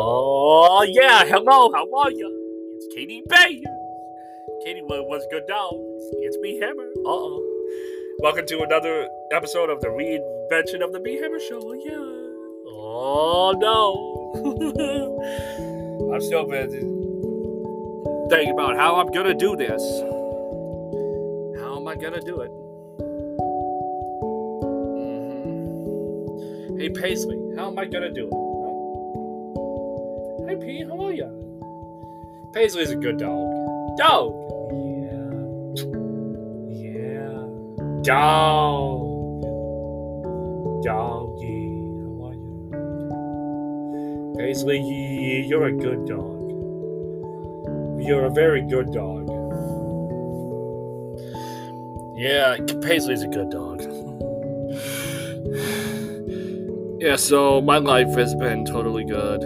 Oh, yeah. Hello. How are you? It's Katie Bay. Katie was good dog. It's me, Hammer. Uh oh. Welcome to another episode of the reinvention of the B Hammer Show. Yeah. Oh, no. I'm still busy thinking about how I'm going to do this. How am I going to do it? Mm-hmm. Hey, Paisley, how am I to do it? P, how are you? Paisley's a good dog. Dog! Yeah. Yeah. Dog. Doggy, how are you? Paisley, you're a good dog. You're a very good dog. Yeah, Paisley's a good dog. yeah, so my life has been totally good.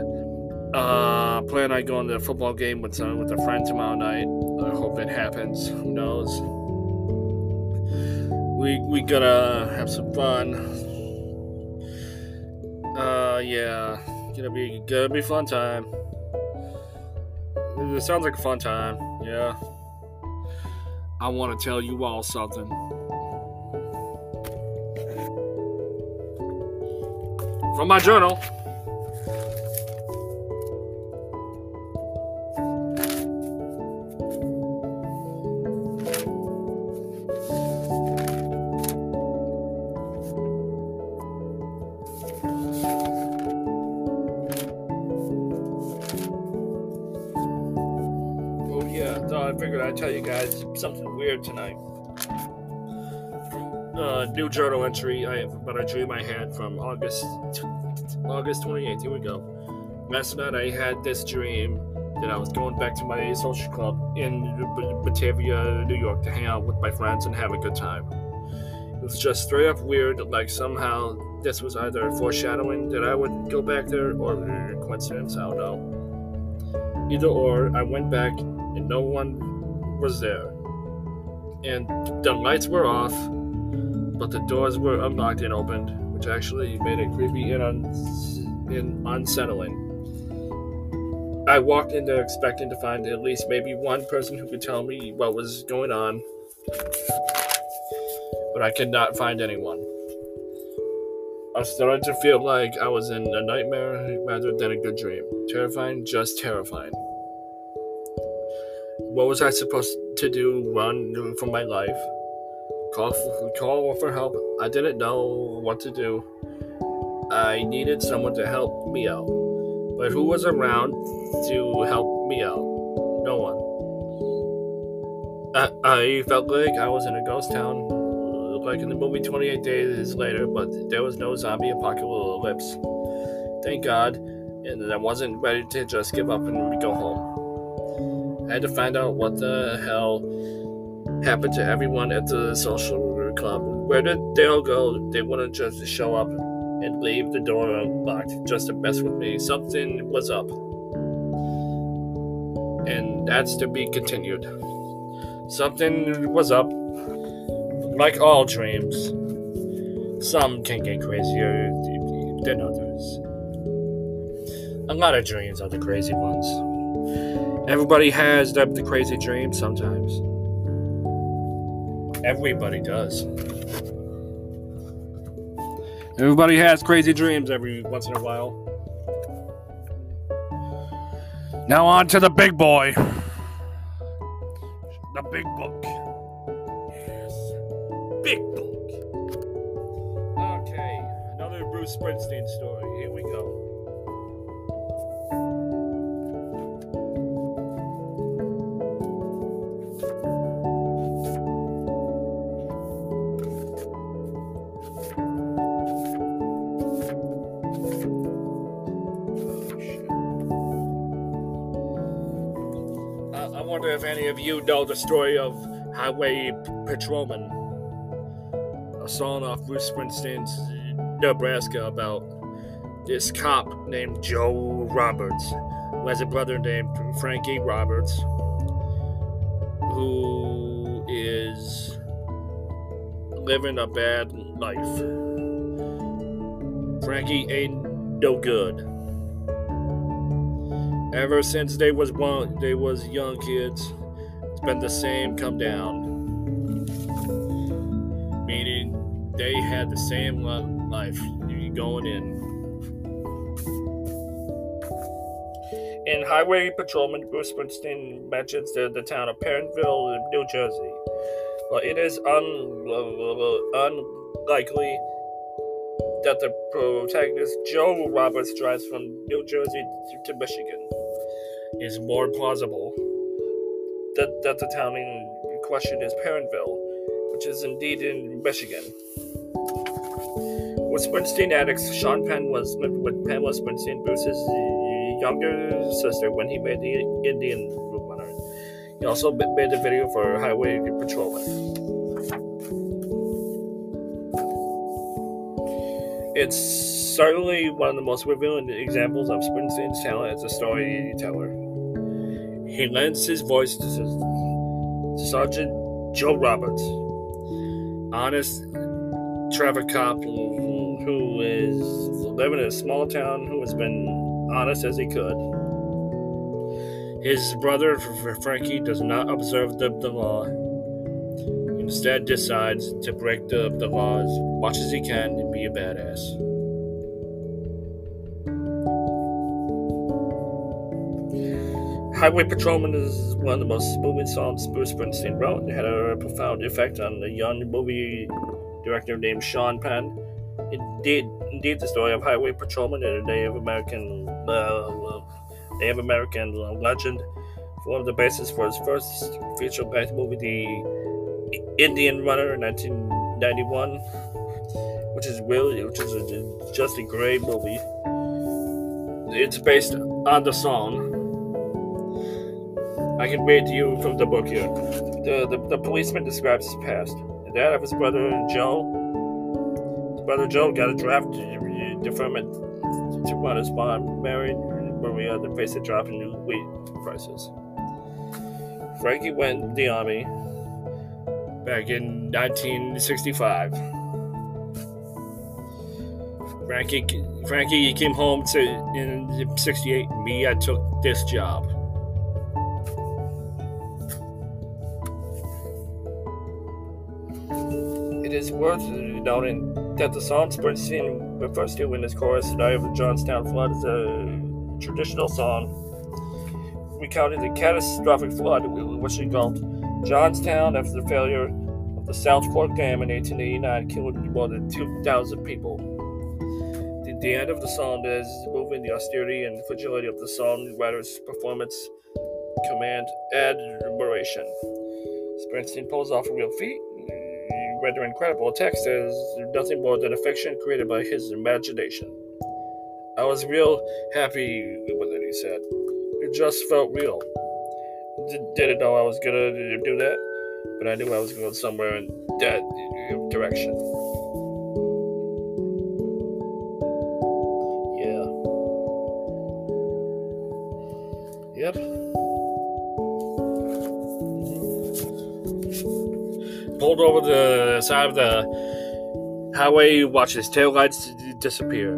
Uh, plan on going to a football game with uh, with a friend tomorrow night. I hope it happens. Who knows? We we gonna have some fun. Uh, yeah, gonna be gonna be fun time. It sounds like a fun time. Yeah. I want to tell you all something. From my journal. Tell you guys something weird tonight. Uh, new journal entry I about a dream I had from August August 28th. Here we go. Last night I had this dream that I was going back to my social club in Batavia, New York to hang out with my friends and have a good time. It was just straight up weird, like somehow this was either foreshadowing that I would go back there or coincidence, I don't know. Either or, I went back and no one was there. And the lights were off, but the doors were unlocked and opened, which actually made it creepy and, un- and unsettling. I walked in there expecting to find at least maybe one person who could tell me what was going on, but I could not find anyone. I started to feel like I was in a nightmare rather than a good dream. Terrifying, just terrifying what was I supposed to do? Run for my life? Call for, call for help? I didn't know what to do. I needed someone to help me out. But who was around to help me out? No one. I, I felt like I was in a ghost town, like in the movie 28 Days Later, but there was no zombie apocalypse. Thank God, and I wasn't ready to just give up and go home. I had to find out what the hell happened to everyone at the social club. Where did they all go? They wouldn't just show up and leave the door unlocked just to mess with me. Something was up. And that's to be continued. Something was up. Like all dreams, some can get crazier than others. A lot of dreams are the crazy ones. Everybody has the, the crazy dreams sometimes. Everybody does. Everybody has crazy dreams every once in a while. Now on to the big boy. The big book. Yes. Big book. Okay, another Bruce Springsteen story. Here we go. You know the story of Highway Patrolman, a song off Bruce Springsteen's Nebraska about this cop named Joe Roberts, who has a brother named Frankie Roberts, who is living a bad life. Frankie ain't no good. Ever since they was one, they was young kids. Been the same come down. Meaning they had the same life going in. In Highway Patrolman Bruce Springsteen mentions the, the town of Parentville, New Jersey. Well, it is un, unlikely that the protagonist Joe Roberts drives from New Jersey to Michigan. Is more plausible that, that the town in question is Parentville, which is indeed in Michigan. With Springsteen addicts, Sean Penn was with Pamela Springsteen, Bruce's younger sister, when he made the Indian Runner. He also made the video for Highway Patrolman. It's certainly one of the most revealing examples of Springsteen's talent as a storyteller. He lends his voice to, to Sergeant Joe Roberts, honest traffic cop who is living in a small town who has been honest as he could. His brother Frankie does not observe the, the law. Instead, decides to break the, the law as much as he can and be a badass. Highway Patrolman is one of the most moving songs Bruce Springsteen wrote. It had a profound effect on a young movie director named Sean Penn. Indeed, indeed, the story of Highway Patrolman and a Native American uh, Native American legend formed the basis for his first feature-length movie, The Indian Runner, in 1991, which is really, which is a, just a great movie. It's based on the song. I can read to you from the book here. The, the, the policeman describes his past. The dad of his brother Joe brother Joe got a draft deferment to run his bond, married Maria to face a drop in new wheat prices. Frankie went to the army back in 1965. Frankie, Frankie came home to in '68. Me, I took this job. Worth noting that the song Springsteen refers to in his chorus, Night of the Johnstown Flood, is a traditional song recounting the catastrophic flood which engulfed Johnstown after the failure of the South Fork Dam in 1889, killing more than 2,000 people. The, the end of the song is moving the austerity and fragility of the songwriter's performance, command, admiration. Springsteen pulls off a real feat rather incredible text is nothing more than a fiction created by his imagination. I was real happy with it, he said. It just felt real. Didn't know I was gonna do that, but I knew I was going somewhere in that direction. Yeah. Yep. Pulled over the side of the highway, watched his taillights disappear.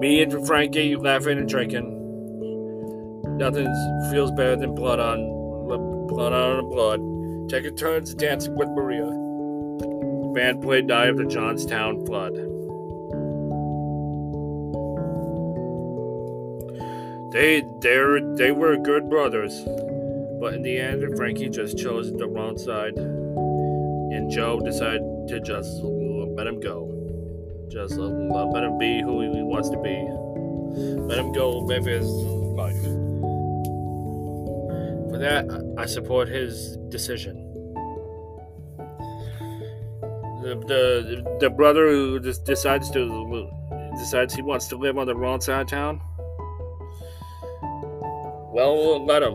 Me and Frankie laughing and drinking. Nothing feels better than blood on blood on blood. Taking turns dancing with Maria. The band played "Die of the Johnstown Flood." They they they were good brothers, but in the end, Frankie just chose the wrong side and Joe decided to just let him go. Just let him be who he wants to be. Let him go live his life. For that, I support his decision. The, the, the brother who just decides to decides he wants to live on the wrong side of town. Well, let him.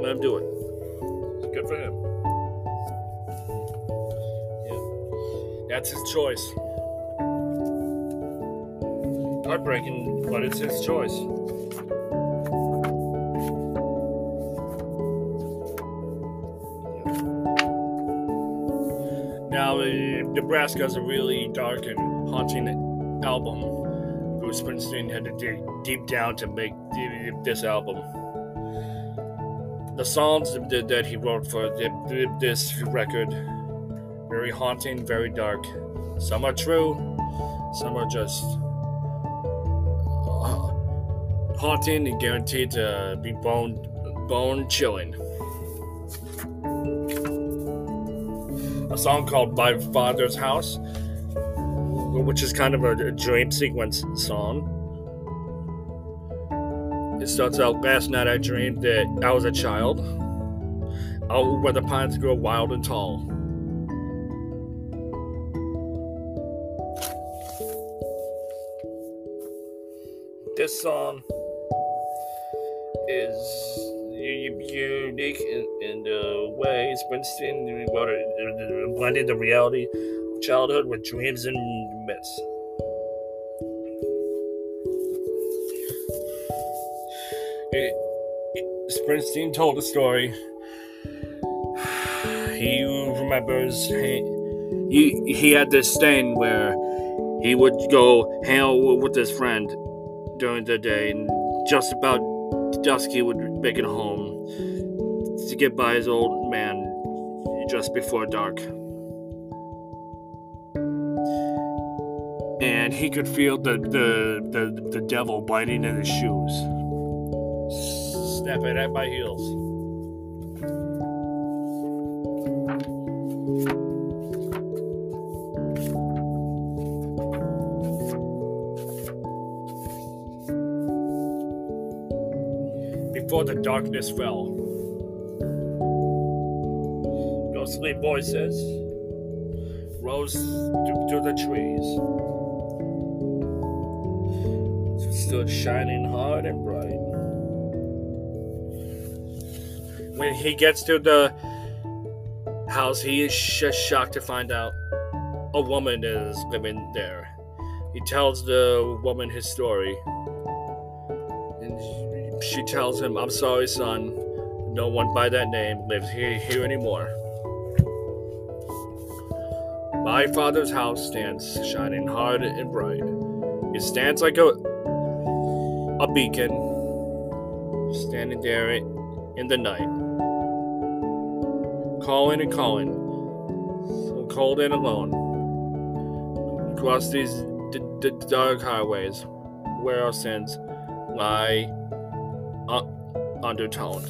Let him do it. good for him. That's his choice. Heartbreaking, but it's his choice. Now, Nebraska is a really dark and haunting album. Bruce Springsteen had to dig deep down to make this album. The songs that he wrote for this record very haunting, very dark. Some are true, some are just uh, haunting and guaranteed to be bone bone chilling. A song called "By Father's House," which is kind of a, a dream sequence song. It starts out last night I dreamed that I was a child, out where the pines grow wild and tall. This song is unique in, in the way Springsteen blended the reality of childhood with dreams and myths. Springsteen told a story. He remembers he, he, he had this thing where he would go hang out with his friend during the day, and just about dusk he would make it home to get by his old man just before dark. And he could feel the, the, the, the devil biting at his shoes, snapping at my heels. Before the darkness fell. Ghostly voices rose through the trees, stood shining hard and bright. When he gets to the house, he is just shocked to find out a woman is living there. He tells the woman his story she tells him, I'm sorry, son. No one by that name lives here, here anymore. My father's house stands shining hard and bright. It stands like a, a beacon, standing there in the night, calling and calling, so cold and alone, across these d- d- dark highways where our sins lie undertone.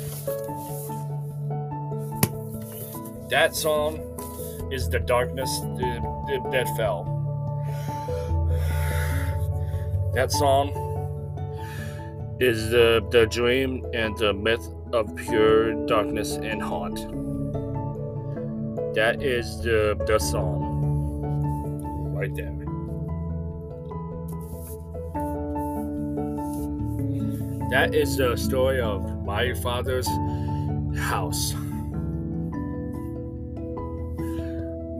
That song is the darkness that fell. That song is the, the dream and the myth of pure darkness and haunt. That is the, the song right there. That is the story of my father's house.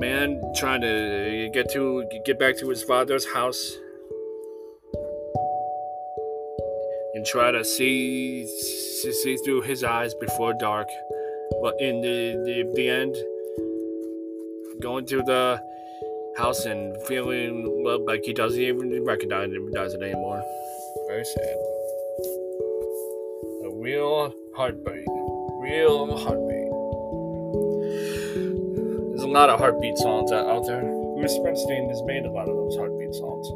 Man trying to get to get back to his father's house and try to see see through his eyes before dark, but in the the, the end, going to the house and feeling like he doesn't even recognize it anymore. Very sad real heartbeat. Real heartbeat. There's a lot of heartbeat songs out there. Bruce Springsteen has made a lot of those heartbeat songs.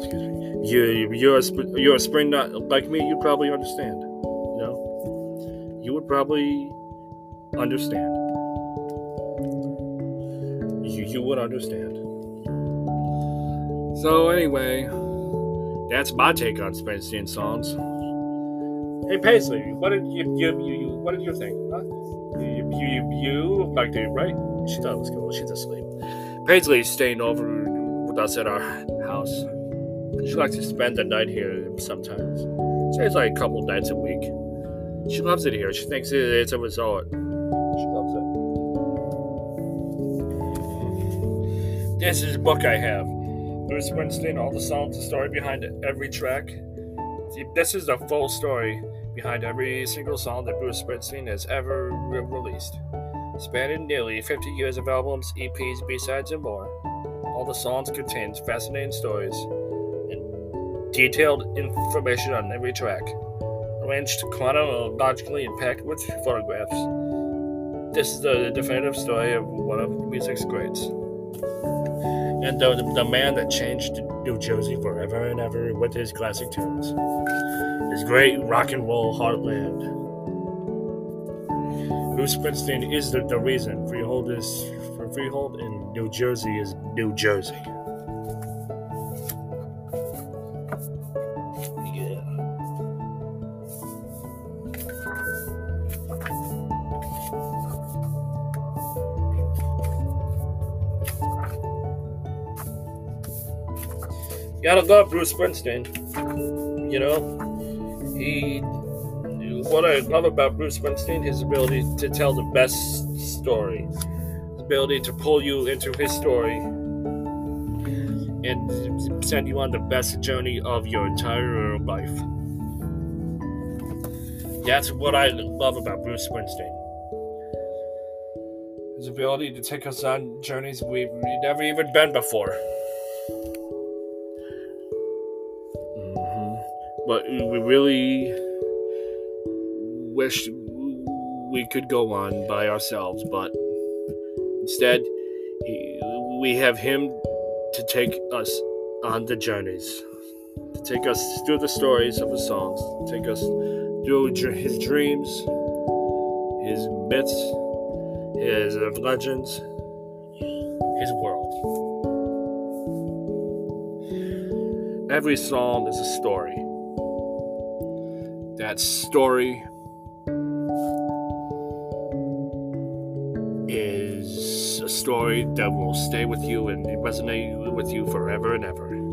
Excuse me. You, you're a, you're a spring nut like me. You probably understand. You know, you would probably understand. You you would understand. So anyway. That's my take on Springsteen songs. Hey Paisley, what did you, you, you, you what did you think? Huh? You, you, you liked it, right? She thought it was cool. She's asleep. Paisley's staying over with us at our house. She likes to spend the night here sometimes. Stays like a couple nights a week. She loves it here. She thinks it's a resort. She loves it. This is a book I have. Bruce Springsteen, all the songs, the story behind every track. This is the full story behind every single song that Bruce Springsteen has ever re- released. Spanning nearly 50 years of albums, EPs, B-sides, and more. All the songs contain fascinating stories and detailed information on every track, arranged chronologically and packed with photographs. This is the definitive story of one of music's greats. And the, the man that changed New Jersey forever and ever with his classic tunes. His great rock and roll heartland. Bruce Springsteen is the, the reason Freehold is Freehold in New Jersey is New Jersey. Gotta love Bruce Springsteen. You know, he. What I love about Bruce Springsteen, his ability to tell the best story, his ability to pull you into his story, and send you on the best journey of your entire life. That's what I love about Bruce Springsteen. His ability to take us on journeys we've never even been before. But we really wish we could go on by ourselves, but instead, we have him to take us on the journeys, to take us through the stories of the songs, to take us through his dreams, his myths, his uh, legends, his world. Every song is a story that story is a story that will stay with you and resonate with you forever and ever.